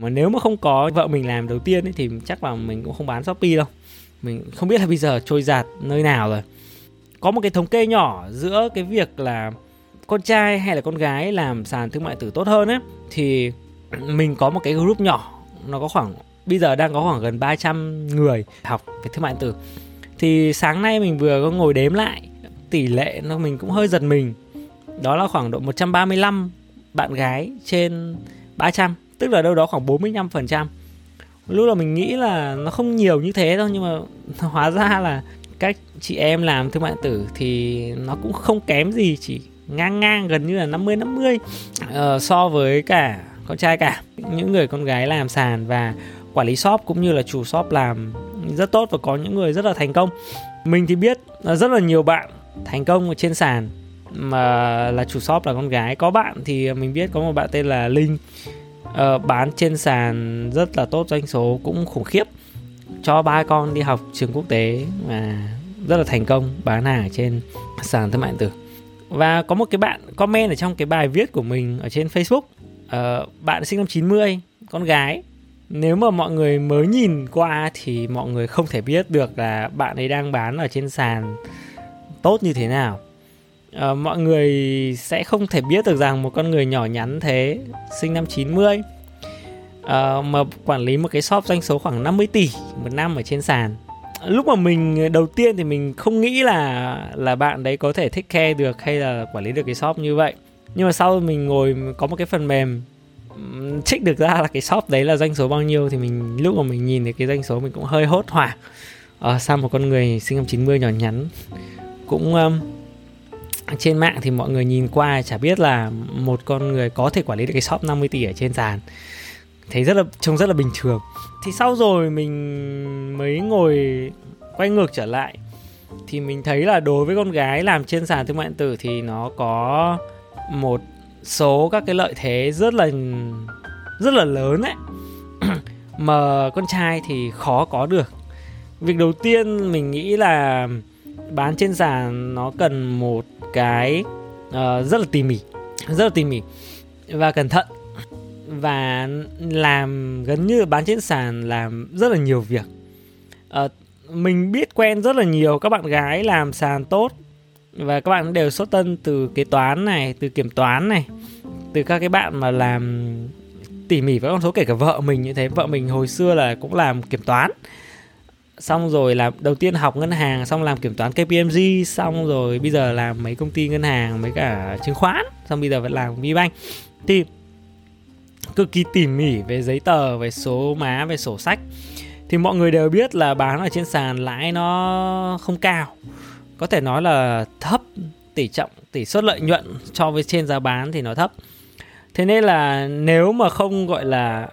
mà nếu mà không có vợ mình làm đầu tiên ấy, thì chắc là mình cũng không bán shopee đâu. Mình không biết là bây giờ trôi giạt nơi nào rồi. Có một cái thống kê nhỏ giữa cái việc là con trai hay là con gái làm sàn thương mại tử tốt hơn ấy thì mình có một cái group nhỏ. Nó có khoảng bây giờ đang có khoảng gần 300 người học về thương mại tử. Thì sáng nay mình vừa có ngồi đếm lại tỷ lệ nó mình cũng hơi giật mình. Đó là khoảng độ 135 bạn gái trên 300 tức là đâu đó khoảng 45% lúc là mình nghĩ là nó không nhiều như thế đâu nhưng mà hóa ra là cách chị em làm thương mại tử thì nó cũng không kém gì chỉ ngang ngang gần như là 50 50 uh, so với cả con trai cả. Những người con gái làm sàn và quản lý shop cũng như là chủ shop làm rất tốt và có những người rất là thành công. Mình thì biết rất là nhiều bạn thành công ở trên sàn mà là chủ shop là con gái. Có bạn thì mình biết có một bạn tên là linh uh, bán trên sàn rất là tốt doanh số cũng khủng khiếp. Cho ba con đi học trường quốc tế và rất là thành công bán hàng trên sàn thương mại điện tử. Và có một cái bạn comment ở trong cái bài viết của mình ở trên Facebook. Uh, bạn sinh năm 90 con gái. Nếu mà mọi người mới nhìn qua thì mọi người không thể biết được là bạn ấy đang bán ở trên sàn tốt như thế nào uh, mọi người sẽ không thể biết được rằng một con người nhỏ nhắn thế sinh năm 90 uh, ờ, mà quản lý một cái shop doanh số khoảng 50 tỷ một năm ở trên sàn. Lúc mà mình đầu tiên thì mình không nghĩ là là bạn đấy có thể thích khe được hay là quản lý được cái shop như vậy. Nhưng mà sau mình ngồi có một cái phần mềm trích được ra là cái shop đấy là doanh số bao nhiêu thì mình lúc mà mình nhìn thấy cái doanh số mình cũng hơi hốt hoảng. Ờ, sao một con người sinh năm 90 nhỏ nhắn cũng um, trên mạng thì mọi người nhìn qua chả biết là một con người có thể quản lý được cái shop 50 tỷ ở trên sàn. Thấy rất là, trông rất là bình thường. Thì sau rồi mình mới ngồi, quay ngược trở lại. Thì mình thấy là đối với con gái làm trên sàn thương mại điện tử thì nó có một số các cái lợi thế rất là rất là lớn ấy. Mà con trai thì khó có được. Việc đầu tiên mình nghĩ là bán trên sàn nó cần một cái uh, rất là tỉ mỉ rất là tỉ mỉ và cẩn thận và làm gần như bán trên sàn làm rất là nhiều việc. Uh, mình biết quen rất là nhiều các bạn gái làm sàn tốt và các bạn đều xuất thân từ kế toán này từ kiểm toán này từ các cái bạn mà làm tỉ mỉ với con số kể cả vợ mình như thế. Vợ mình hồi xưa là cũng làm kiểm toán xong rồi làm đầu tiên học ngân hàng, xong làm kiểm toán KPMG xong rồi bây giờ làm mấy công ty ngân hàng, mấy cả chứng khoán, xong bây giờ vẫn làm VBank thì cực kỳ tỉ mỉ về giấy tờ, về số má, về sổ sách. Thì mọi người đều biết là bán ở trên sàn lãi nó không cao. Có thể nói là thấp, tỷ trọng, tỷ suất lợi nhuận so với trên giá bán thì nó thấp. Thế nên là nếu mà không gọi là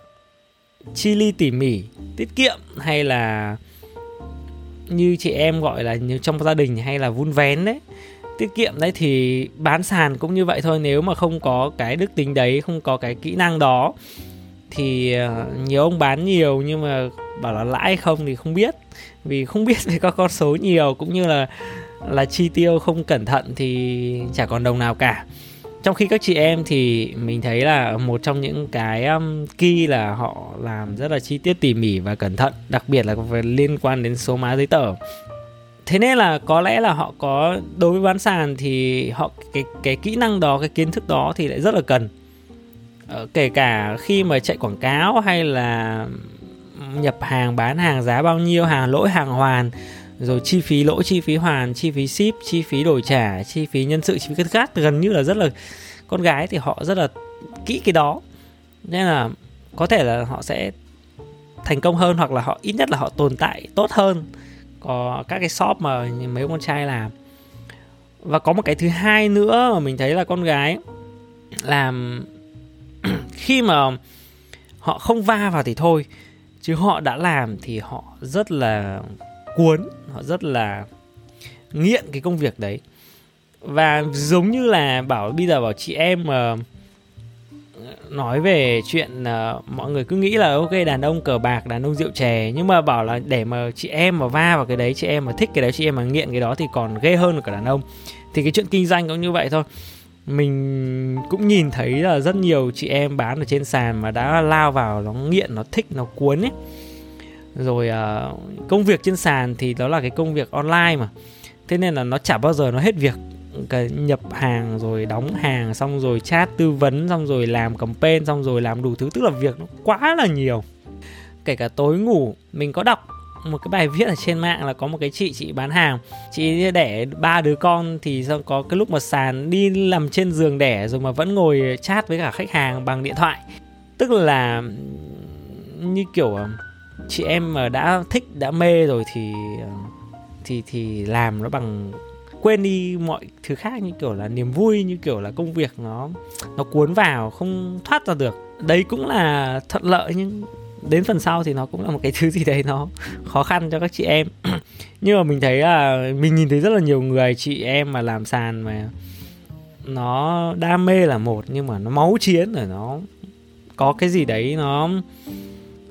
chi ly tỉ mỉ, tiết kiệm hay là như chị em gọi là như trong gia đình hay là vun vén đấy. Tiết kiệm đấy thì bán sàn cũng như vậy thôi, nếu mà không có cái đức tính đấy, không có cái kỹ năng đó thì ờ, nhiều ông bán nhiều nhưng mà bảo là lãi không thì không biết. Vì không biết về các con số nhiều cũng như là là chi tiêu không cẩn thận thì chả còn đồng nào cả trong khi các chị em thì mình thấy là một trong những cái um, key là họ làm rất là chi tiết tỉ mỉ và cẩn thận đặc biệt là về liên quan đến số má giấy tờ. Thế nên là có lẽ là họ có đối với bán sàn thì họ cái cái kỹ năng đó cái kiến thức đó thì lại rất là cần. Ờ, kể cả khi mà chạy quảng cáo hay là nhập hàng bán hàng giá bao nhiêu hàng lỗi hàng hoàn rồi chi phí lỗ, chi phí hoàn, chi phí ship, chi phí đổi trả, chi phí nhân sự, chi phí cất gác gần như là rất là con gái thì họ rất là kỹ cái đó. Nên là có thể là họ sẽ thành công hơn hoặc là họ ít nhất là họ tồn tại tốt hơn. Có các cái shop mà mấy con trai làm. Và có một cái thứ hai nữa mà mình thấy là con gái làm khi mà họ không va vào thì thôi. Chứ họ đã làm thì họ rất là cuốn họ rất là nghiện cái công việc đấy. Và giống như là bảo bây giờ bảo chị em mà nói về chuyện uh, mọi người cứ nghĩ là ok đàn ông cờ bạc đàn ông rượu chè. Nhưng mà bảo là để mà chị em mà va vào cái đấy chị em mà thích cái đấy chị em mà nghiện cái đó thì còn ghê hơn cả đàn ông. Thì cái chuyện kinh doanh cũng như vậy thôi. Mình cũng nhìn thấy là rất nhiều chị em bán ở trên sàn mà đã lao vào nó nghiện nó thích nó cuốn ấy rồi uh, công việc trên sàn thì đó là cái công việc online mà. Thế nên là nó chả bao giờ nó hết việc. Cái nhập hàng rồi đóng hàng xong rồi chat tư vấn xong rồi làm campaign xong rồi làm đủ thứ tức là việc nó quá là nhiều. Kể cả tối ngủ mình có đọc một cái bài viết ở trên mạng là có một cái chị chị bán hàng. Chị đẻ ba đứa con thì xong có cái lúc mà sàn đi nằm trên giường đẻ rồi mà vẫn ngồi chat với cả khách hàng bằng điện thoại. Tức là như kiểu à, chị em mà đã thích, đã mê rồi thì thì thì làm nó bằng quên đi mọi thứ khác, như kiểu là niềm vui, như kiểu là công việc nó nó cuốn vào, không thoát ra được. Đấy cũng là thuận lợi, nhưng đến phần sau thì nó cũng là một cái thứ gì đấy nó khó khăn cho các chị em. Nhưng mà mình thấy là mình nhìn thấy rất là nhiều người, chị em mà làm sàn mà nó đam mê là một, nhưng mà nó máu chiến rồi, nó có cái gì đấy nó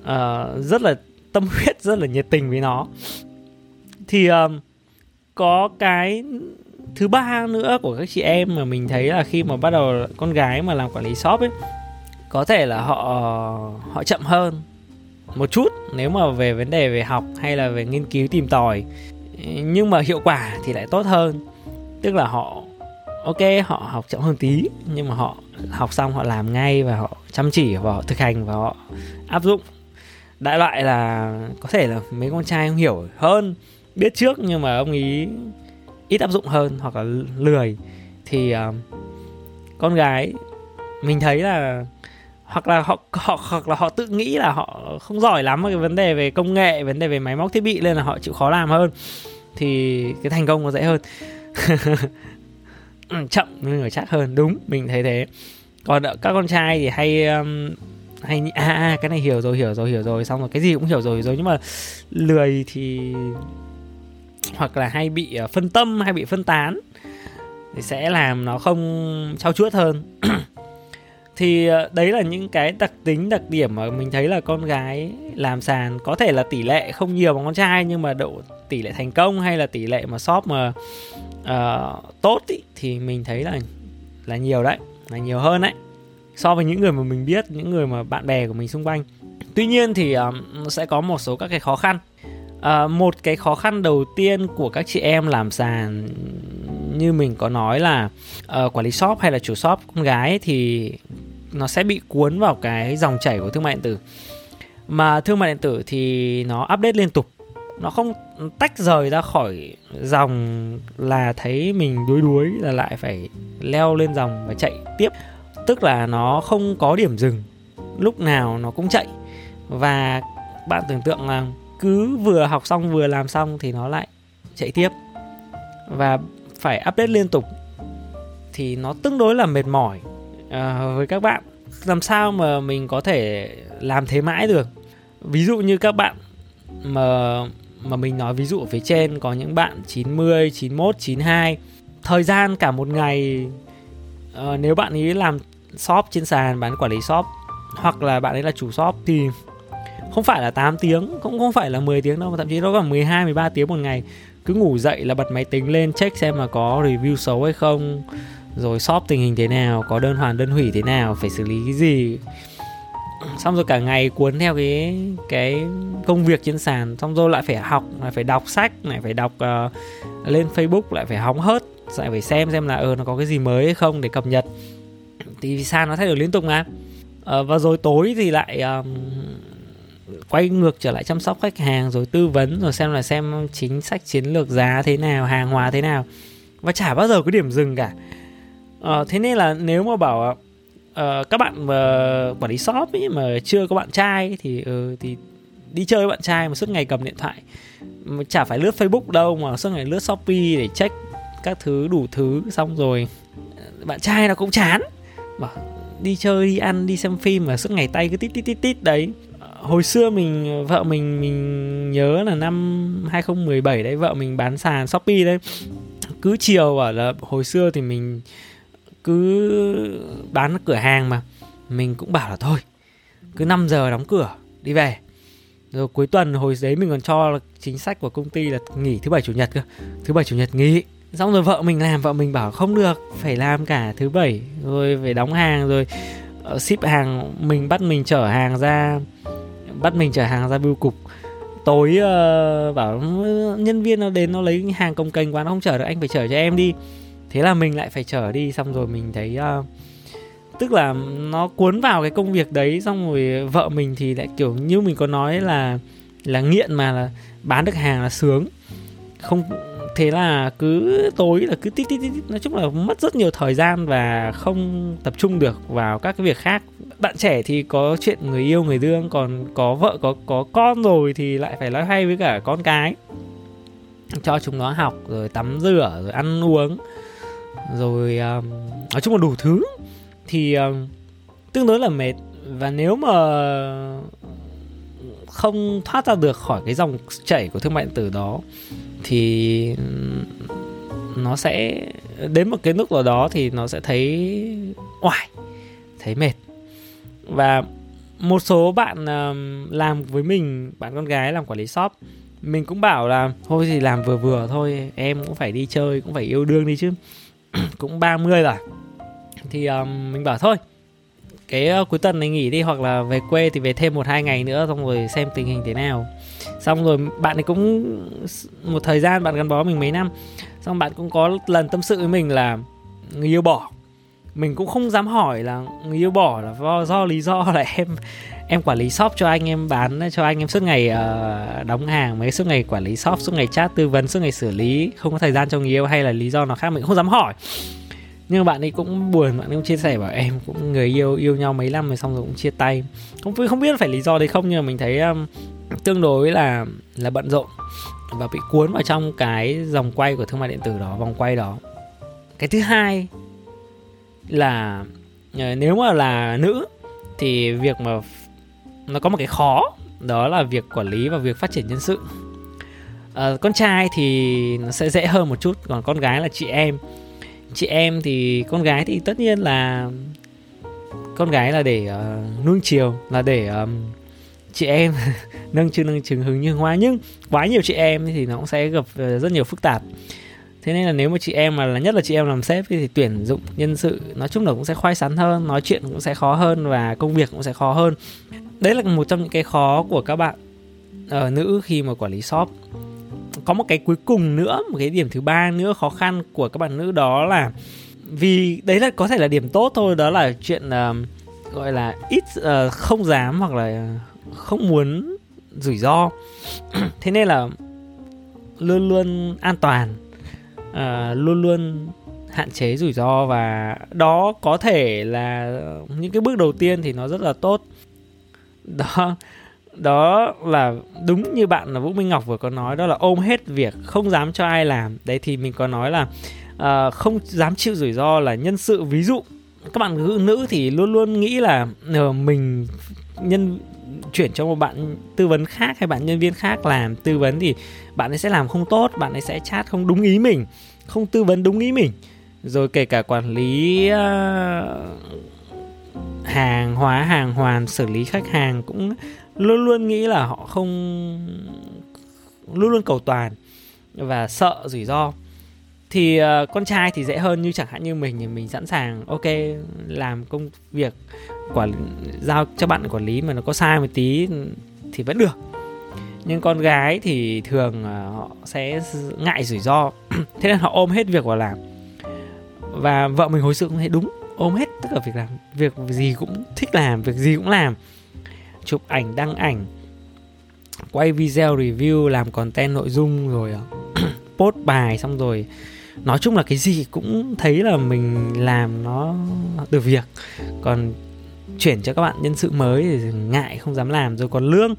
uh, rất là tâm huyết rất là nhiệt tình với nó. Thì uh, có cái thứ ba nữa của các chị em mà mình thấy là khi mà bắt đầu con gái mà làm quản lý shop ấy có thể là họ họ chậm hơn một chút nếu mà về vấn đề về học hay là về nghiên cứu tìm tòi. Nhưng mà hiệu quả thì lại tốt hơn. Tức là họ ok họ học chậm hơn tí nhưng mà họ học xong họ làm ngay và họ chăm chỉ và họ thực hành và họ áp dụng đại loại là có thể là mấy con trai không hiểu hơn biết trước nhưng mà ông ý ít áp dụng hơn hoặc là lười. Thì uh, con gái mình thấy là hoặc là họ họ hoặc là họ tự nghĩ là họ không giỏi lắm cái vấn đề về công nghệ vấn đề về máy móc thiết bị nên là họ chịu khó làm hơn. Thì cái thành công nó dễ hơn. Chậm nhưng mà chắc hơn. Đúng mình thấy thế. Còn các con trai thì hay um, hay à, à cái này hiểu rồi hiểu rồi hiểu rồi xong rồi cái gì cũng hiểu rồi rồi. Nhưng mà lười thì hoặc là hay bị ờ, phân tâm hay bị phân tán thì sẽ làm nó không trau chuốt hơn. Thì ờ, đấy là những cái đặc tính đặc điểm mà mình thấy là con gái làm sàn có thể là tỷ lệ không nhiều bằng con trai nhưng mà độ tỷ lệ thành công hay là tỷ lệ mà shop mà uh, tốt ý, thì mình thấy là là nhiều đấy là nhiều hơn đấy so với những người mà mình biết những người mà bạn bè của mình xung quanh. Tuy nhiên thì um, sẽ có một số các cái khó khăn. Uh, một cái khó khăn đầu tiên của các chị em làm sàn như mình có nói là uh, quản lý shop hay là chủ shop con gái thì nó sẽ bị cuốn vào cái dòng chảy của thương mại điện tử. Mà thương mại điện tử thì nó update liên tục. Nó không tách rời ra khỏi dòng là thấy mình đuối đuối là lại phải leo lên dòng và chạy tiếp tức là nó không có điểm dừng. Lúc nào nó cũng chạy. Và bạn tưởng tượng là cứ vừa học xong vừa làm xong thì nó lại chạy tiếp. Và phải update liên tục thì nó tương đối là mệt mỏi uh, với các bạn. Làm sao mà mình có thể làm thế mãi được? Ví dụ như các bạn mà mà mình nói ví dụ ở phía trên có những bạn 90, 91, 92 thời gian cả một ngày uh, nếu bạn ấy làm shop trên sàn bán quản lý shop hoặc là bạn ấy là chủ shop thì không phải là 8 tiếng cũng không phải là 10 tiếng đâu mà thậm chí nó còn 12 13 tiếng một ngày. Cứ ngủ dậy là bật máy tính lên check xem là có review xấu hay không rồi shop tình hình thế nào có đơn hoàn đơn hủy thế nào phải xử lý cái gì. Xong rồi cả ngày cuốn theo cái cái công việc trên sàn xong rồi lại phải học lại phải đọc sách lại phải đọc uh, lên Facebook lại phải hóng hớt lại phải xem xem là ờ nó có cái gì mới hay không để cập nhật thì sàn nó thay đổi liên tục mà. À, và rồi tối thì lại um, quay ngược trở lại chăm sóc khách hàng rồi tư vấn rồi xem là xem chính sách chiến lược giá thế nào hàng hóa thế nào. Và chả bao giờ có điểm dừng cả. À, thế nên là nếu mà bảo uh, các bạn mà quản lý shop ấy mà chưa có bạn trai thì uh, thì đi chơi với bạn trai mà suốt ngày cầm điện thoại mà chả phải lướt Facebook đâu mà suốt ngày lướt Shopee để check các thứ đủ thứ xong rồi bạn trai nó cũng chán bảo, đi chơi, đi ăn, đi xem phim mà suốt ngày tay cứ tít tít tít tít, đấy. Hồi xưa mình, vợ mình mình nhớ là năm 2017 đấy, vợ mình bán sàn Shopee đấy. Cứ chiều bảo là hồi xưa thì mình cứ bán cửa hàng mà. Mình cũng bảo là thôi, cứ 5 giờ đóng cửa, đi về. Rồi cuối tuần hồi đấy mình còn cho chính sách của công ty là nghỉ thứ bảy, chủ nhật cơ. Thứ bảy, chủ nhật nghỉ xong rồi vợ mình làm vợ mình bảo không được phải làm cả thứ bảy rồi phải đóng hàng rồi ờ, ship hàng mình bắt mình chở hàng ra bắt mình chở hàng ra bưu cục. Tối uh, bảo nhân viên nó đến nó lấy hàng công kênh quá nó không chở được anh phải chở cho em đi. Thế là mình lại phải chở đi xong rồi mình thấy uh, tức là nó cuốn vào cái công việc đấy xong rồi vợ mình thì lại kiểu như mình có nói là là nghiện mà là bán được hàng là sướng. Không thế là cứ tối là cứ tít tít tít nói chung là mất rất nhiều thời gian và không tập trung được vào các cái việc khác. Bạn trẻ thì có chuyện người yêu người đương còn có vợ có có con rồi thì lại phải nói hay với cả con cái. Cho chúng nó học rồi tắm rửa rồi ăn uống rồi um, nói chung là đủ thứ. Thì um, tương đối là mệt. Và nếu mà không thoát ra được khỏi cái dòng chảy của thương mại điện tử đó thì nó sẽ đến một cái lúc nào đó thì nó sẽ thấy oải thấy mệt. Và một số bạn làm với mình bạn con gái làm quản lý shop mình cũng bảo là thôi thì làm vừa vừa thôi em cũng phải đi chơi cũng phải yêu đương đi chứ. Cũng 30 rồi. Thì um, mình bảo thôi cái uh, cuối tuần này nghỉ đi hoặc là về quê thì về thêm một hai ngày nữa xong rồi xem tình hình thế nào. Xong rồi bạn ấy cũng một thời gian bạn gắn bó mình mấy năm xong bạn cũng có lần tâm sự với mình là người yêu bỏ. Mình cũng không dám hỏi là người yêu bỏ là do, do lý do là em em quản lý shop cho anh em bán cho anh em suốt ngày uh, đóng hàng mấy suốt ngày quản lý shop suốt ngày chat tư vấn suốt ngày xử lý không có thời gian cho người yêu hay là lý do nào khác mình cũng không dám hỏi nhưng bạn ấy cũng buồn bạn ấy cũng chia sẻ bảo em cũng người yêu yêu nhau mấy năm rồi xong rồi cũng chia tay. Không không biết phải lý do đấy không nhưng mà mình thấy um, tương đối là là bận rộn và bị cuốn vào trong cái dòng quay của thương mại điện tử đó vòng quay đó. Cái thứ hai là ờ, nếu mà là nữ thì việc mà nó có một cái khó đó là việc quản lý và việc phát triển nhân sự. À, con trai thì nó sẽ dễ hơn một chút còn con gái là chị em chị em thì con gái thì tất nhiên là con gái là để uh, nuông chiều là để um, chị em nâng chừng nâng chừng hứng như hoa. Nhưng quá nhiều chị em thì nó cũng sẽ gặp ờ, rất nhiều phức tạp. Thế nên là nếu mà chị em mà là nhất là chị em làm sếp thì tuyển dụng nhân sự nói chung là cũng sẽ khoai sắn hơn nói chuyện cũng sẽ khó hơn và công việc cũng sẽ khó hơn. Đấy là một trong những cái khó của các bạn ở nữ khi mà quản lý shop có một cái cuối cùng nữa một cái điểm thứ ba nữa khó khăn của các bạn nữ đó là vì đấy là có thể là điểm tốt thôi đó là chuyện uh, gọi là ít uh, không dám hoặc là không muốn rủi ro. Thế nên là luôn luôn an toàn uh, luôn luôn hạn chế rủi ro và đó có thể là những cái bước đầu tiên thì nó rất là tốt. Đó đó là đúng như bạn là Vũ Minh Ngọc vừa có nói đó là ôm hết việc không dám cho ai làm. Đấy thì mình có nói là uh, không dám chịu rủi ro là nhân sự. Ví dụ các bạn nữ thì luôn luôn nghĩ là uh, mình nhân chuyển cho một bạn tư vấn khác hay bạn nhân viên khác làm. Tư vấn thì bạn ấy sẽ làm không tốt bạn ấy sẽ chat không đúng ý mình không tư vấn đúng ý mình. Rồi kể cả quản lý uh, hàng hóa hàng hoàn xử lý khách hàng cũng luôn luôn nghĩ là họ không luôn luôn cầu toàn và sợ rủi ro. Thì uh, con trai thì dễ hơn như chẳng hạn như mình thì mình sẵn sàng ok làm công việc quản giao cho bạn quản lý mà nó có sai một tí thì vẫn được. Nhưng con gái thì thường uh, họ sẽ ngại rủi ro. Thế nên họ ôm hết việc vào làm. Và vợ mình hồi sự cũng thấy đúng ôm hết tất cả việc làm việc gì cũng thích làm việc gì cũng làm chụp ảnh đăng ảnh quay video review làm content nội dung rồi à, post bài xong rồi. Nói chung là cái gì cũng thấy là mình làm nó được việc. Còn chuyển cho các bạn nhân sự mới thì ngại không dám làm. Rồi còn lương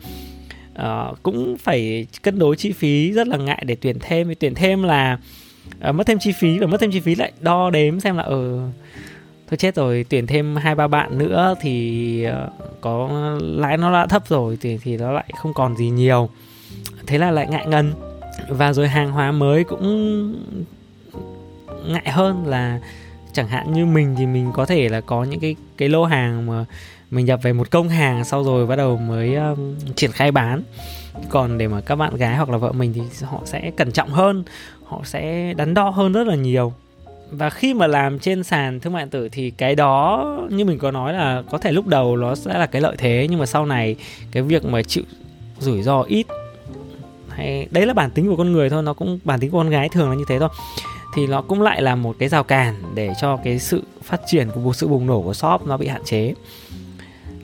uh, cũng phải cân đối chi phí rất là ngại để tuyển thêm. Vì tuyển thêm là uh, mất thêm chi phí và mất thêm chi phí lại đo đếm xem là ở uh, thôi chết rồi tuyển thêm hai ba bạn nữa thì ờ, có lãi nó đã thấp rồi thì thì nó lại không còn gì nhiều. Thế là lại ngại ngần. Và rồi hàng hóa mới cũng ngại hơn là chẳng hạn như mình thì mình có thể là có những cái cái lô hàng mà mình nhập về một công hàng sau rồi bắt đầu mới um, triển khai bán. Còn để mà các bạn gái hoặc là vợ mình thì họ sẽ cẩn trọng hơn họ sẽ đắn đo hơn rất là nhiều và khi mà làm trên sàn thương mại điện tử thì cái đó như mình có nói là có thể lúc đầu nó sẽ là cái lợi thế nhưng mà sau này cái việc mà chịu rủi ro ít hay đấy là bản tính của con người thôi nó cũng bản tính của con gái thường là như thế thôi. Thì nó cũng lại là một cái rào cản để cho cái sự phát triển của sự bùng nổ của shop nó bị hạn chế.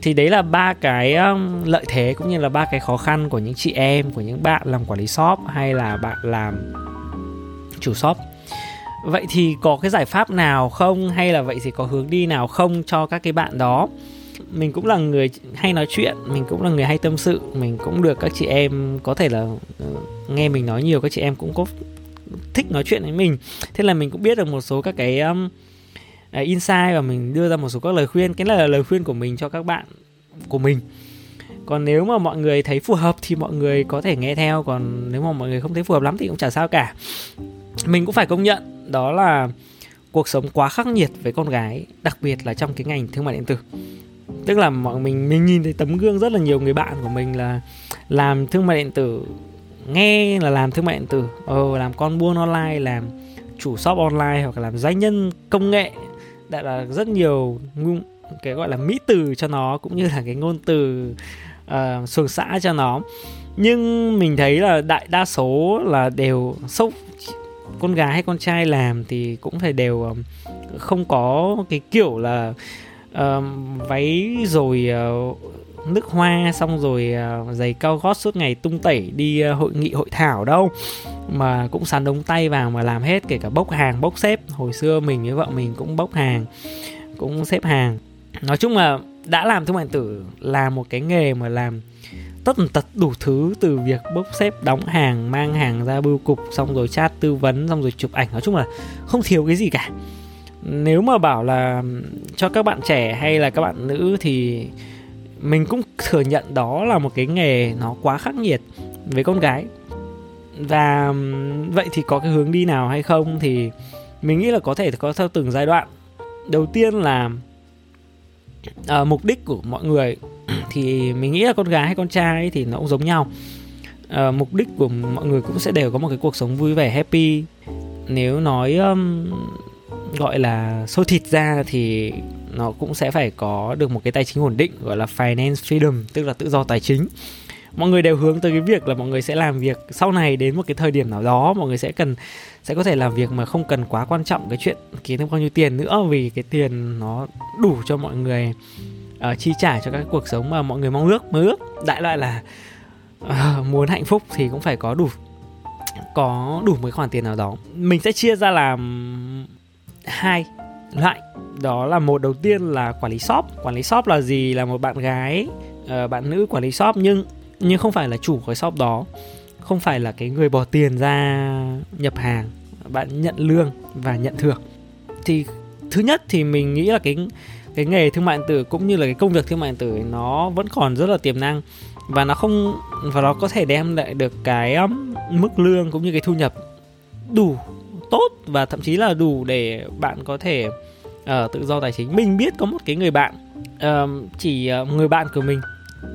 Thì đấy là ba cái um, lợi thế cũng như là ba cái khó khăn của những chị em của những bạn làm quản lý shop hay là bạn làm chủ shop vậy thì có cái giải pháp nào không? Hay là vậy thì có hướng đi nào không cho các cái bạn đó? Mình cũng là người hay nói chuyện mình cũng là người hay tâm sự. Mình cũng được các chị em có thể là ờ, nghe mình nói nhiều các chị em cũng có thích nói chuyện với mình. Thế là mình cũng biết được một số các cái um, insight và mình đưa ra một số các lời khuyên cái này là lời khuyên của mình cho các bạn của mình. Còn nếu mà mọi người thấy phù hợp thì mọi người có thể nghe theo còn nếu mà mọi người không thấy phù hợp lắm thì cũng chả sao cả mình cũng phải công nhận đó là cuộc sống quá khắc nghiệt với con gái đặc biệt là trong cái ngành thương mại điện tử. Tức là mọi mình mình nhìn thấy tấm gương rất là nhiều người bạn của mình là làm thương mại điện tử nghe là làm thương mại điện tử ờ, làm con buôn online làm chủ shop online hoặc là làm doanh nhân công nghệ. Đã là rất nhiều cái gọi là mỹ từ cho nó cũng như là cái ngôn từ uh, xuồng xã cho nó. Nhưng mình thấy là đại đa số là đều sốc con gái hay con trai làm thì cũng phải đều ờ, không có cái kiểu là uh, váy rồi uh, nước hoa xong rồi uh, giày cao gót suốt ngày tung tẩy đi uh, hội nghị hội thảo đâu. Mà cũng sắn đống tay vào mà làm hết kể cả bốc hàng bốc xếp. Hồi xưa mình với vợ mình cũng bốc hàng cũng xếp hàng. Nói chung là đã làm thương mại tử là một cái nghề mà làm tất tật đủ thứ từ việc bốc xếp đóng hàng mang hàng ra bưu cục xong rồi chat tư vấn xong rồi chụp ảnh. Nói chung là không thiếu cái gì cả. Nếu mà bảo là cho các bạn trẻ hay là các bạn nữ thì mình cũng thừa nhận đó là một cái nghề nó quá khắc nghiệt với con gái. Và vậy thì có cái hướng đi nào hay không thì mình nghĩ là có thể có theo từng giai đoạn. Đầu tiên là uh, mục đích của mọi người thì mình nghĩ là con gái hay con trai thì nó cũng giống nhau. À, mục đích của mọi người cũng sẽ đều có một cái cuộc sống vui vẻ happy. Nếu nói um, gọi là sôi thịt ra thì nó cũng sẽ phải có được một cái tài chính ổn định gọi là finance freedom tức là tự do tài chính. Mọi người đều hướng tới cái việc là mọi người sẽ làm việc sau này đến một cái thời điểm nào đó mọi người sẽ cần sẽ có thể làm việc mà không cần quá quan trọng cái chuyện kiếm thêm bao nhiêu tiền nữa vì cái tiền nó đủ cho mọi người uh, chi trả cho các cuộc sống mà mọi người mong ước mơ ước. Đại loại là uh, muốn hạnh phúc thì cũng phải có đủ có đủ một khoản tiền nào đó. Mình sẽ chia ra làm hai loại. Đó là một đầu tiên là quản lý shop. Quản lý shop là gì? Là một bạn gái uh, bạn nữ quản lý shop nhưng nhưng không phải là chủ cái shop đó. Không phải là cái người bỏ tiền ra nhập hàng. Bạn nhận lương và nhận thưởng. Thì thứ nhất thì mình nghĩ là cái cái nghề thương mại điện tử cũng như là cái công việc thương mại điện tử nó vẫn còn rất là tiềm năng và nó không và nó có thể đem lại được cái um, mức lương cũng như cái thu nhập đủ tốt và thậm chí là đủ để bạn có thể uh, tự do tài chính. Mình biết có một cái người bạn uh, chỉ uh, người bạn của mình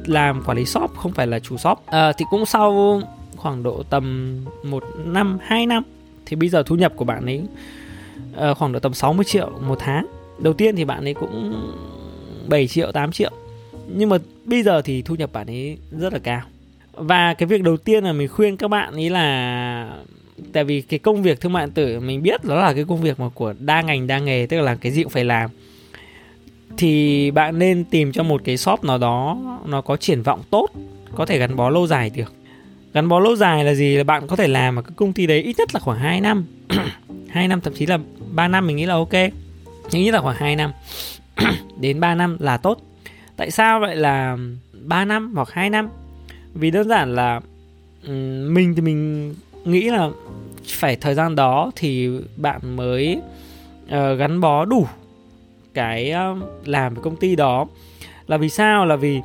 làm quản lý shop không phải là chủ shop. Uh, thì cũng sau khoảng độ tầm một năm hai năm thì bây giờ thu nhập của bạn ấy uh, khoảng độ tầm 60 triệu một tháng đầu tiên thì bạn ấy cũng 7 triệu 8 triệu. Nhưng mà bây giờ thì thu nhập bạn ấy rất là cao. Và cái việc đầu tiên là mình khuyên các bạn ấy là, tại vì cái công việc thương mại điện tử mình biết đó là cái công việc mà của đa ngành, đa nghề, tức là làm cái gì cũng phải làm. Thì bạn nên tìm cho một cái shop nào đó nó có triển vọng tốt, có thể gắn bó lâu dài được. Gắn bó lâu dài là gì? Là bạn có thể làm ở cái công ty đấy ít nhất là khoảng 2 năm. 2 năm, thậm chí là 3 năm mình nghĩ là ok nhưng nghĩ là khoảng 2 năm. Đến 3 năm là tốt. Tại sao vậy là 3 năm hoặc 2 năm? Vì đơn giản là mình thì mình nghĩ là phải thời gian đó thì bạn mới uh, gắn bó đủ cái uh, làm với công ty đó. Là vì sao? Là vì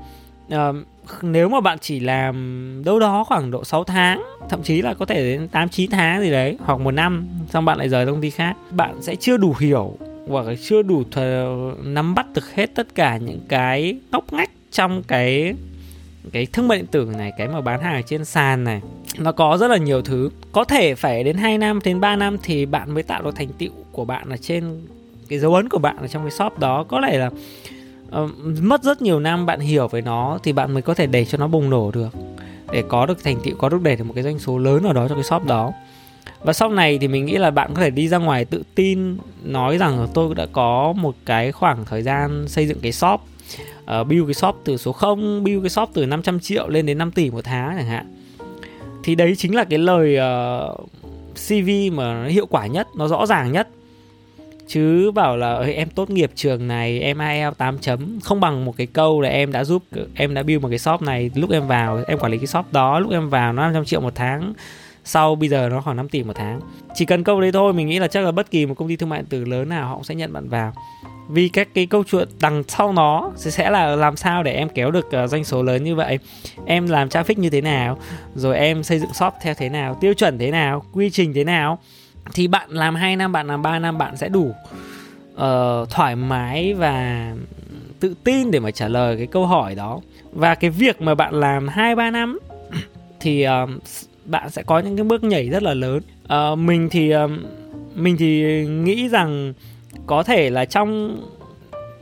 uh, nếu mà bạn chỉ làm đâu đó khoảng độ 6 tháng thậm chí là có thể đến 8 9 tháng gì đấy hoặc một năm xong bạn lại rời công ty khác bạn sẽ chưa đủ hiểu hoặc là chưa đủ th- nắm bắt được hết tất cả những cái ngóc ngách trong cái cái thương mại điện tử này cái mà bán hàng trên sàn này. Nó có rất là nhiều thứ. Có thể phải đến 2 năm đến 3 năm thì bạn mới tạo được thành tựu của bạn ở trên cái dấu ấn của bạn ở trong cái shop đó. Có lẽ là uh, mất rất nhiều năm bạn hiểu về nó thì bạn mới có thể để cho nó bùng nổ được. Để có được thành tựu có được để được một cái doanh số lớn ở đó cho cái shop đó và sau này thì mình nghĩ là bạn có thể đi ra ngoài tự tin nói rằng tôi đã có một cái khoảng thời gian xây dựng cái shop uh, build cái shop từ số 0 build cái shop từ 500 triệu lên đến 5 tỷ một tháng chẳng hạn. Thì đấy chính là cái lời ờ, uh, CV mà nó hiệu quả nhất nó rõ ràng nhất. Chứ bảo là em tốt nghiệp trường này em IELTS 8 chấm không bằng một cái câu là em đã giúp em đã build một cái shop này lúc em vào em quản lý cái shop đó lúc em vào nó 500 triệu một tháng sau bây giờ nó khoảng 5 tỷ một tháng. Chỉ cần câu đấy thôi mình nghĩ là chắc là bất kỳ một công ty thương mại điện tử lớn nào họ cũng sẽ nhận bạn vào. Vì các cái câu chuyện đằng sau nó sẽ là làm sao để em kéo được ờ, doanh số lớn như vậy? Em làm traffic như thế nào? Rồi em xây dựng shop theo thế nào? Tiêu chuẩn thế nào? Quy trình thế nào? Thì bạn làm 2 năm bạn làm 3 năm bạn sẽ đủ uh, thoải mái và tự tin để mà trả lời cái câu hỏi đó. Và cái việc mà bạn làm 2 3 năm thì uh, bạn sẽ có những cái bước nhảy rất là lớn. À, mình thì ờ, mình thì nghĩ rằng có thể là trong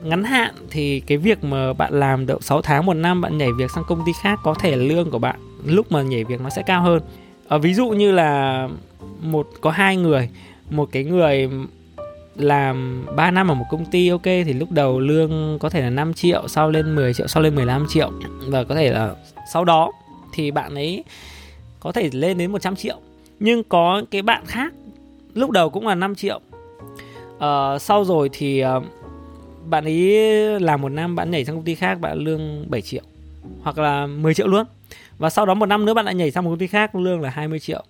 ngắn hạn thì cái việc mà bạn làm được 6 tháng một năm bạn nhảy việc sang công ty khác có thể là lương của bạn lúc mà nhảy việc nó sẽ cao hơn. À, ví dụ như là một có hai người một cái người làm 3 năm ở một công ty ok thì lúc đầu lương có thể là 5 triệu sau lên 10 triệu sau lên 15 triệu và có thể là sau đó thì bạn ấy có thể lên đến 100 triệu. Nhưng có cái bạn khác lúc đầu cũng là 5 triệu. Uh, sau rồi thì uh, bạn ấy làm một năm bạn nhảy sang công ty khác bạn lương 7 triệu hoặc là 10 triệu luôn. Và sau đó một năm nữa bạn lại nhảy sang một công ty khác lương là 20 triệu.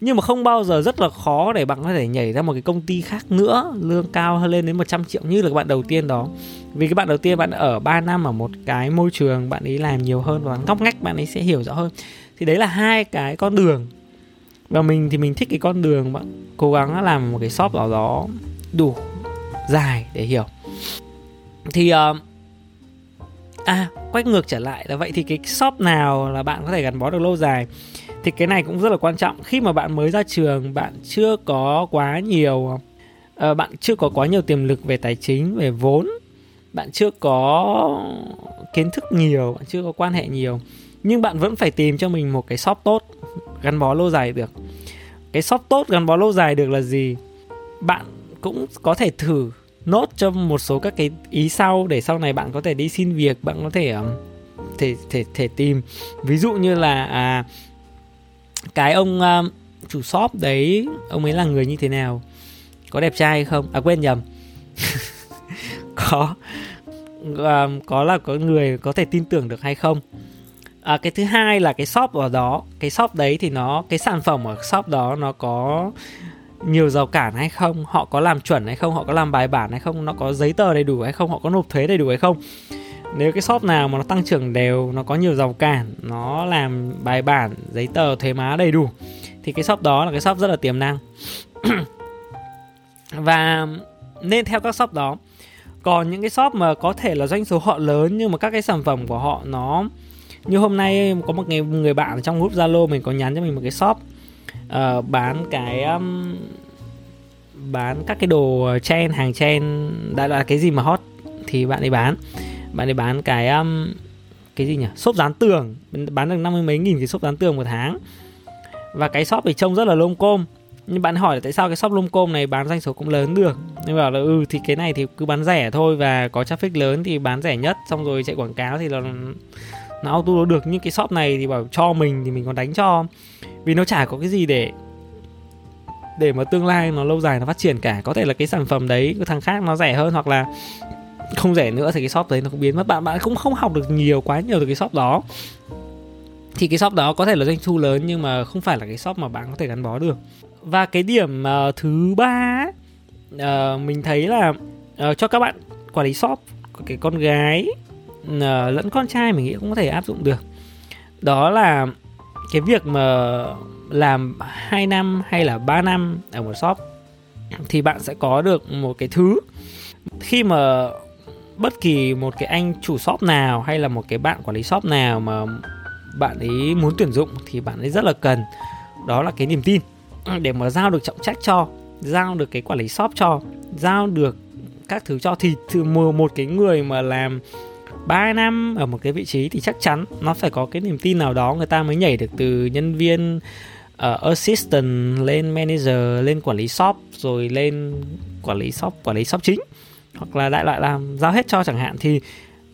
Nhưng mà không bao giờ rất là khó để bạn có thể nhảy ra một cái công ty khác nữa lương cao hơn lên đến 100 triệu như là bạn đầu tiên đó. Vì cái bạn đầu tiên bạn ở 3 năm ở một cái môi trường bạn ấy làm nhiều hơn và ngóc ngách bạn ấy sẽ hiểu rõ hơn thì đấy là hai cái con đường. Và mình thì mình thích cái con đường bạn cố gắng làm một cái shop nào đó đủ dài để hiểu. Thì uh, à quay ngược trở lại là vậy thì cái shop nào là bạn có thể gắn bó được lâu dài? Thì cái này cũng rất là quan trọng. Khi mà bạn mới ra trường bạn chưa có quá nhiều uh, bạn chưa có quá nhiều tiềm lực về tài chính về vốn bạn chưa có kiến thức nhiều bạn chưa có quan hệ nhiều nhưng bạn vẫn phải tìm cho mình một cái shop tốt gắn bó lâu dài được. Cái shop tốt gắn bó lâu dài được là gì? Bạn cũng có thể thử nốt cho một số các cái ý sau để sau này bạn có thể đi xin việc bạn có thể um, thể thể thể tìm. Ví dụ như là à, cái ông um, chủ shop đấy ông ấy là người như thế nào? Có đẹp trai hay không? À quên nhầm. có. Um, có là có người có thể tin tưởng được hay không. À, cái thứ hai là cái shop ở đó cái shop đấy thì nó cái sản phẩm ở shop đó nó có nhiều rào cản hay không? Họ có làm chuẩn hay không? Họ có làm bài bản hay không? Nó có giấy tờ đầy đủ hay không? Họ có nộp thuế đầy đủ hay không? Nếu cái shop nào mà nó tăng trưởng đều nó có nhiều rào cản nó làm bài bản giấy tờ thuế má đầy đủ thì cái shop đó là cái shop rất là tiềm năng. Và nên theo các shop đó còn những cái shop mà có thể là doanh số họ lớn nhưng mà các cái sản phẩm của họ nó như hôm nay có một người, người bạn trong group zalo mình có nhắn cho mình một cái shop uh, bán cái um, bán các cái đồ chen hàng chen đã là cái gì mà hot thì bạn ấy bán. Bạn ấy bán cái um, cái gì nhỉ? Xốp dán tường. Bán được năm mươi mấy nghìn cái xốp dán tường một tháng. Và cái shop thì trông rất là lông côm nhưng bạn hỏi là tại sao cái shop lông côm này bán doanh số cũng lớn được? Nhưng bảo là ừ thì cái này thì cứ bán rẻ thôi và có traffic lớn thì bán rẻ nhất, xong rồi chạy quảng cáo thì là nó auto được. Nhưng cái shop này thì bảo cho mình thì mình còn đánh cho. Vì nó chả có cái gì để để mà tương lai nó lâu dài nó phát triển cả. Có thể là cái sản phẩm đấy, cái thằng khác nó rẻ hơn hoặc là không rẻ nữa thì cái shop đấy nó cũng biến mất. Bạn bạn cũng không học được nhiều, quá nhiều từ cái shop đó. Thì cái shop đó có thể là doanh thu lớn nhưng mà không phải là cái shop mà bạn có thể gắn bó được và cái điểm uh, thứ ba uh, mình thấy là uh, cho các bạn quản lý shop cái con gái uh, lẫn con trai mình nghĩ cũng có thể áp dụng được. Đó là cái việc mà làm 2 năm hay là 3 năm ở một shop thì bạn sẽ có được một cái thứ. Khi mà bất kỳ một cái anh chủ shop nào hay là một cái bạn quản lý shop nào mà bạn ấy muốn tuyển dụng thì bạn ấy rất là cần. Đó là cái niềm tin. À, để mà giao được trọng trách cho giao được cái quản lý shop cho giao được các thứ cho thì từ một cái người mà làm 3 năm ở một cái vị trí thì chắc chắn nó phải có cái niềm tin nào đó người ta mới nhảy được từ nhân viên uh, assistant lên manager lên quản lý shop rồi lên quản lý shop quản lý shop chính hoặc là đại loại làm giao hết cho chẳng hạn. Thì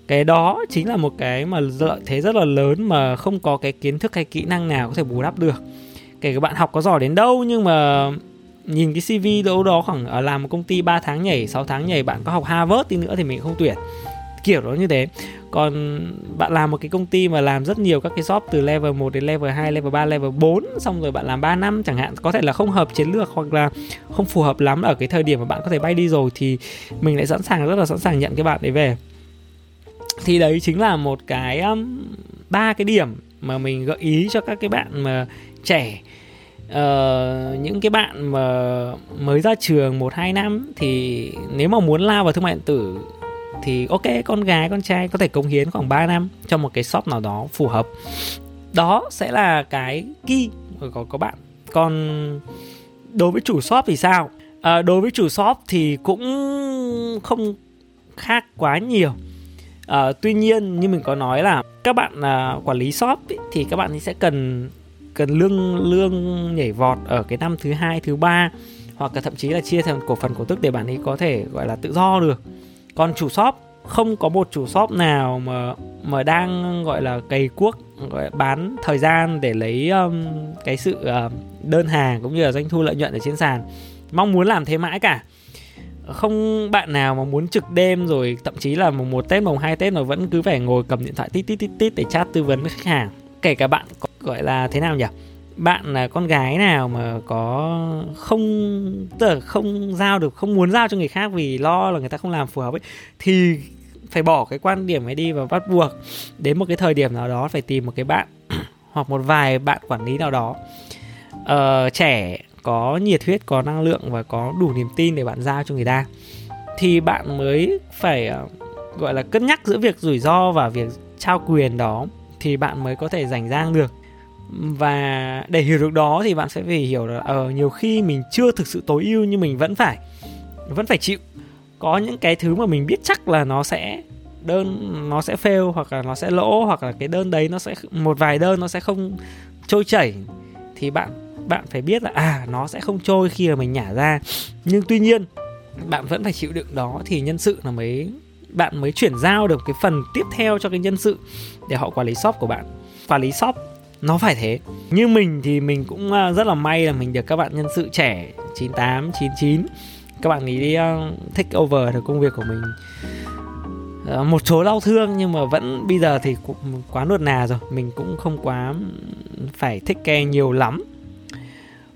cái đó chính là một cái mà lợi thế rất là lớn mà không có cái kiến thức hay kỹ năng nào có thể bù đắp được kể cả bạn học có giỏi đến đâu nhưng mà nhìn cái CV đâu đó khoảng ở làm một công ty 3 tháng nhảy 6 tháng nhảy bạn có học Harvard đi nữa thì mình không tuyển. Kiểu đó như thế. Còn bạn làm một cái công ty mà làm rất nhiều các cái job từ level 1 đến level 2, level 3, level 4 xong rồi bạn làm 3 năm chẳng hạn có thể là không hợp chiến lược hoặc là không phù hợp lắm ở cái thời điểm mà bạn có thể bay đi rồi thì mình lại sẵn sàng rất là sẵn sàng nhận cái bạn đấy về. Thì đấy chính là một cái um, ba cái điểm mà mình gợi ý cho các cái bạn mà trẻ. Uh, những cái bạn mà mới ra trường một hai năm thì nếu mà muốn lao vào thương mại điện tử thì ok con gái con trai có thể cống hiến khoảng 3 năm cho một cái shop nào đó phù hợp. Đó sẽ là cái key của có bạn. Còn đối với chủ shop thì sao? À, đối với chủ shop thì cũng không khác quá nhiều. À, tuy nhiên như mình có nói là các bạn à, quản lý shop ý, thì các bạn sẽ cần cần lương lương nhảy vọt ở cái năm thứ hai thứ ba hoặc là thậm chí là chia thành cổ phần cổ tức để bạn ấy có thể gọi là tự do được. Còn chủ shop không có một chủ shop nào mà mà đang gọi là cày cuốc gọi là bán thời gian để lấy um, cái sự uh, đơn hàng cũng như là doanh thu lợi nhuận ở trên sàn. Mong muốn làm thế mãi cả. Không bạn nào mà muốn trực đêm rồi thậm chí là mùng một tết mùng hai tết mà vẫn cứ phải ngồi cầm điện thoại tít tít tít tít để chat tư vấn với khách hàng. Kể cả bạn có, gọi là thế nào nhỉ? Bạn là con gái nào mà có không tức là không giao được không muốn giao cho người khác vì lo là người ta không làm phù hợp ấy thì phải bỏ cái quan điểm ấy đi và bắt buộc đến một cái thời điểm nào đó phải tìm một cái bạn hoặc một vài bạn quản lý nào đó. Uh, trẻ có nhiệt huyết có năng lượng và có đủ niềm tin để bạn giao cho người ta thì bạn mới phải uh, gọi là cân nhắc giữa việc rủi ro và việc trao quyền đó thì bạn mới có thể giành giang được và để hiểu được đó thì bạn sẽ phải hiểu là ở uh, nhiều khi mình chưa thực sự tối ưu nhưng mình vẫn phải vẫn phải chịu. Có những cái thứ mà mình biết chắc là nó sẽ đơn nó sẽ fail hoặc là nó sẽ lỗ hoặc là cái đơn đấy nó sẽ một vài đơn nó sẽ không trôi chảy thì bạn bạn phải biết là à nó sẽ không trôi khi mà mình nhả ra. Nhưng tuy nhiên bạn vẫn phải chịu đựng đó thì nhân sự là mới bạn mới chuyển giao được cái phần tiếp theo cho cái nhân sự để họ quản lý shop của bạn. Quản lý shop nó phải thế. Như mình thì mình cũng à, rất là may là mình được các bạn nhân sự trẻ 98 99 các bạn ấy đi take over được công việc của mình. Ờ, một số đau thương nhưng mà vẫn, bây giờ thì cũng quá nuột nà rồi. Mình cũng không quá phải thích care nhiều lắm.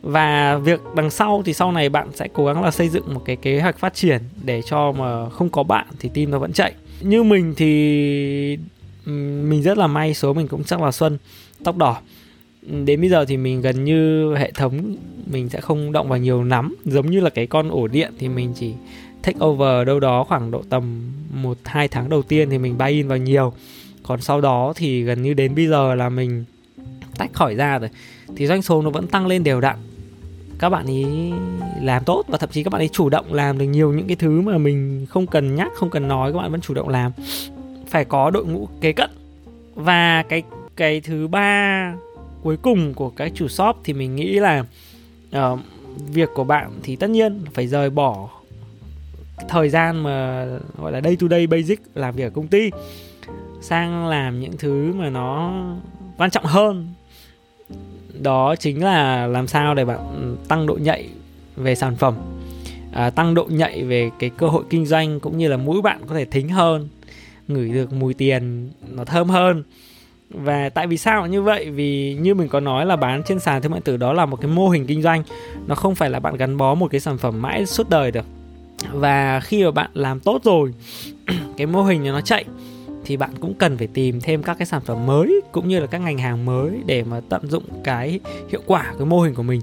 Và việc đằng sau thì sau này bạn sẽ cố gắng là xây dựng một cái kế hoạch phát triển để cho mà không có bạn thì team nó vẫn chạy. Như mình thì mình rất là may, số mình cũng chắc là xuân tóc đỏ. Đến bây giờ thì mình gần như hệ thống mình sẽ không động vào nhiều lắm. Giống như là cái con ổ điện thì mình chỉ take over đâu đó khoảng độ tầm một, hai tháng đầu tiên thì mình buy in vào nhiều. Còn sau đó thì gần như đến bây giờ là mình tách khỏi ra rồi. Thì doanh số nó vẫn tăng lên đều đặn. Các bạn ấy làm tốt và thậm chí các bạn ấy chủ động làm được nhiều những cái thứ mà mình không cần nhắc, không cần nói, các bạn vẫn chủ động làm. Phải có đội ngũ kế cận. Và cái cái thứ ba cuối cùng của cái chủ shop thì mình nghĩ là uh, việc của bạn thì tất nhiên phải rời bỏ thời gian mà gọi là day to day basic làm việc ở công ty sang làm những thứ mà nó quan trọng hơn. Đó chính là làm sao để bạn tăng độ nhạy về sản phẩm à, tăng độ nhạy về cái cơ hội kinh doanh cũng như là mũi bạn có thể thính hơn ngửi được mùi tiền nó thơm hơn và tại vì sao như vậy? Vì như mình có nói là bán trên sàn thương mại tử đó là một cái mô hình kinh doanh. Nó không phải là bạn gắn bó một cái sản phẩm mãi suốt đời được. Và khi mà bạn làm tốt rồi cái mô hình nó chạy thì bạn cũng cần phải tìm thêm các cái sản phẩm mới cũng như là các ngành hàng mới để mà tận dụng cái hiệu quả cái mô hình của mình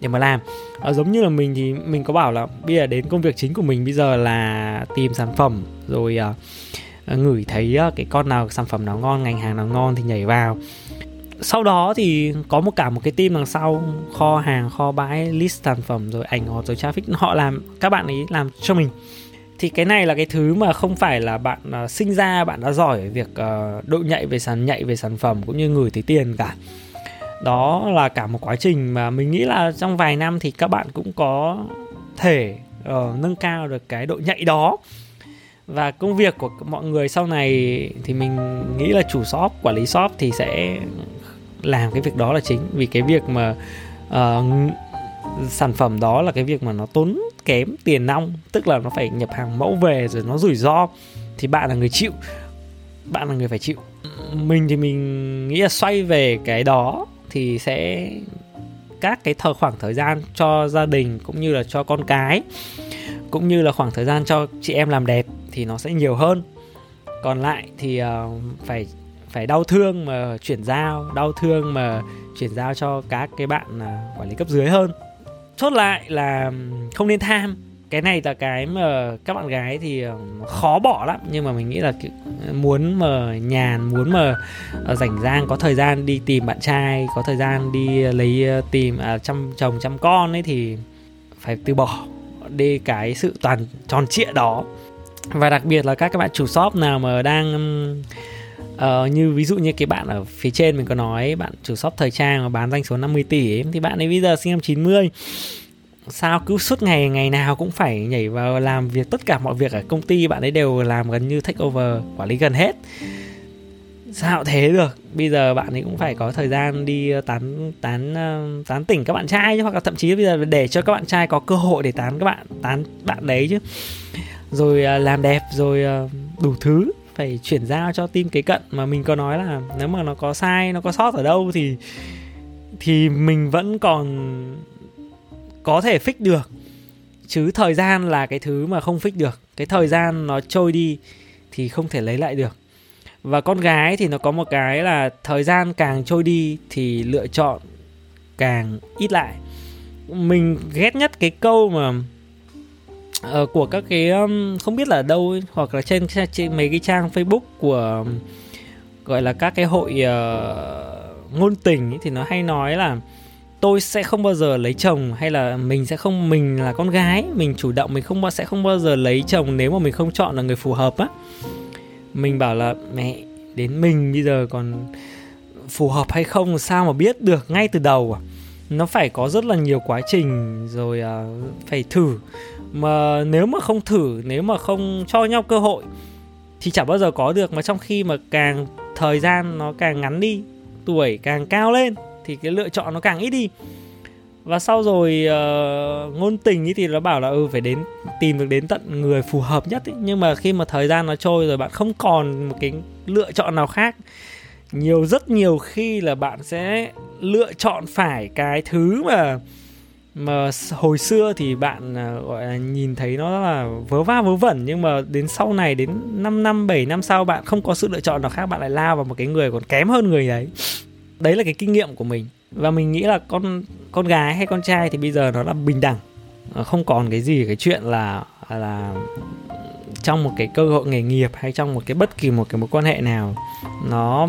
để mà làm. À, giống như là mình thì mình có bảo là bây giờ đến công việc chính của mình bây giờ là tìm sản phẩm rồi uh, ngửi thấy cái con nào sản phẩm nào ngon ngành hàng nào ngon thì nhảy vào. Sau đó thì có một cả một cái team đằng sau kho hàng kho bãi list sản phẩm rồi ảnh hot rồi traffic họ làm các bạn ấy làm cho mình. Thì cái này là cái thứ mà không phải là bạn uh, sinh ra bạn đã giỏi ở việc uh, độ nhạy về sản nhạy về sản phẩm cũng như gửi tới tiền cả. Đó là cả một quá trình mà mình nghĩ là trong vài năm thì các bạn cũng có thể uh, nâng cao được cái độ nhạy đó và công việc của mọi người sau này thì mình nghĩ là chủ shop quản lý shop thì sẽ làm cái việc đó là chính. Vì cái việc mà uh, sản phẩm đó là cái việc mà nó tốn kém tiền nong tức là nó phải nhập hàng mẫu về rồi nó rủi ro thì bạn là người chịu. Bạn là người phải chịu. Mình thì mình nghĩ là xoay về cái đó thì sẽ các cái thời khoảng thời gian cho gia đình cũng như là cho con cái cũng như là khoảng thời gian cho chị em làm đẹp thì nó sẽ nhiều hơn. Còn lại thì uh, phải phải đau thương mà chuyển giao đau thương mà chuyển giao cho các cái bạn uh, quản lý cấp dưới hơn. Chốt lại là không nên tham. Cái này là cái mà các bạn gái thì ờ, khó bỏ lắm. Nhưng mà mình nghĩ là muốn mà nhàn muốn mà rảnh rang có thời gian đi tìm bạn trai có thời gian đi lấy tìm à, chăm chồng chăm con ấy thì phải từ bỏ đi cái sự toàn tròn trịa đó và đặc biệt là các các bạn chủ shop nào mà đang uh, như ví dụ như cái bạn ở phía trên mình có nói bạn chủ shop thời trang mà bán doanh số 50 tỷ ấy, thì bạn ấy bây giờ sinh năm 90 sao cứ suốt ngày ngày nào cũng phải nhảy vào làm việc tất cả mọi việc ở công ty bạn ấy đều làm gần như take over quản lý gần hết. Sao thế được? Bây giờ bạn ấy cũng phải có thời gian đi ờ, tán tán ờ, tán tỉnh các bạn trai chứ hoặc là thậm chí bây giờ để cho các bạn trai có cơ hội để tán các bạn tán bạn đấy chứ rồi à, làm đẹp, rồi à, đủ thứ. Phải chuyển giao cho team kế cận. Mà mình có nói là nếu mà nó có sai, nó có sót ở đâu thì thì mình vẫn còn có thể fix được. Chứ thời gian là cái thứ mà không fix được. Cái thời gian nó trôi đi thì không thể lấy lại được. Và con gái thì nó có một cái là thời gian càng trôi đi thì lựa chọn càng ít lại. Mình ghét nhất cái câu mà uh, của các cái um, không biết là ở đâu ấy, hoặc là trên, trên mấy cái trang Facebook của um, gọi là các cái hội uh, ngôn tình ấy, thì nó hay nói là tôi sẽ không bao giờ lấy chồng hay là mình sẽ không mình là con gái mình chủ động mình không sẽ không bao giờ lấy chồng nếu mà mình không chọn là người phù hợp á mình bảo là mẹ đến mình bây giờ còn phù hợp hay không sao mà biết được ngay từ đầu à? Nó phải có rất là nhiều quá trình rồi uh, phải thử mà nếu mà không thử nếu mà không cho nhau cơ hội thì chẳng bao giờ có được. Mà trong khi mà càng thời gian nó càng ngắn đi tuổi càng cao lên thì cái lựa chọn nó càng ít đi. Và sau rồi uh, ngôn tình ý thì nó bảo là ừ phải đến tìm được đến tận người phù hợp nhất ý. nhưng mà khi mà thời gian nó trôi rồi bạn không còn một cái lựa chọn nào khác. Nhiều rất nhiều khi là bạn sẽ lựa chọn phải cái thứ mà mà hồi xưa thì bạn à, gọi là nhìn thấy nó là vớ va vớ vẩn nhưng mà đến sau này đến 5 năm 7 năm sau bạn không có sự lựa chọn nào khác bạn lại lao vào một cái người còn kém hơn người đấy. Đấy là cái kinh nghiệm của mình. Và mình nghĩ là con con gái hay con trai thì bây giờ nó là bình đẳng. Ờ, không còn cái gì cái chuyện là là trong một cái cơ hội nghề nghiệp hay trong một cái bất kỳ một cái mối quan hệ nào nó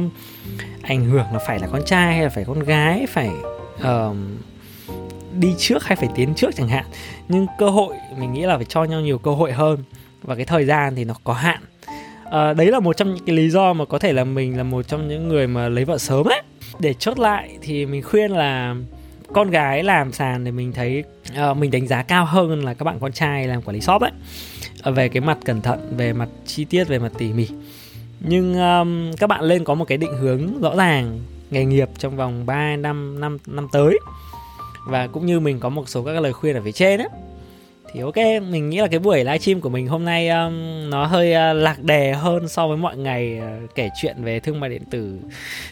ảnh hưởng là phải là con trai hay là phải con gái phải uh, đi trước hay phải tiến trước chẳng hạn. Nhưng cơ hội mình nghĩ là phải cho nhau nhiều cơ hội hơn. Và cái thời gian thì nó có hạn. À, đấy là một trong những cái lý do mà có thể là mình là một trong những người mà lấy vợ sớm ấy. Để chốt lại thì mình khuyên là con gái làm sàn thì mình thấy uh, mình đánh giá cao hơn là các bạn con trai làm quản lý shop ấy. Uh, về cái mặt cẩn thận về mặt chi tiết về mặt tỉ mỉ. Nhưng um, các bạn lên có một cái định hướng rõ ràng nghề nghiệp trong vòng 3 năm năm năm tới và cũng như mình có một số các lời khuyên ở phía trên á. Thì ok mình nghĩ là cái buổi livestream của mình hôm nay um, nó hơi uh, lạc đề hơn so với mọi ngày uh, kể chuyện về thương mại điện tử.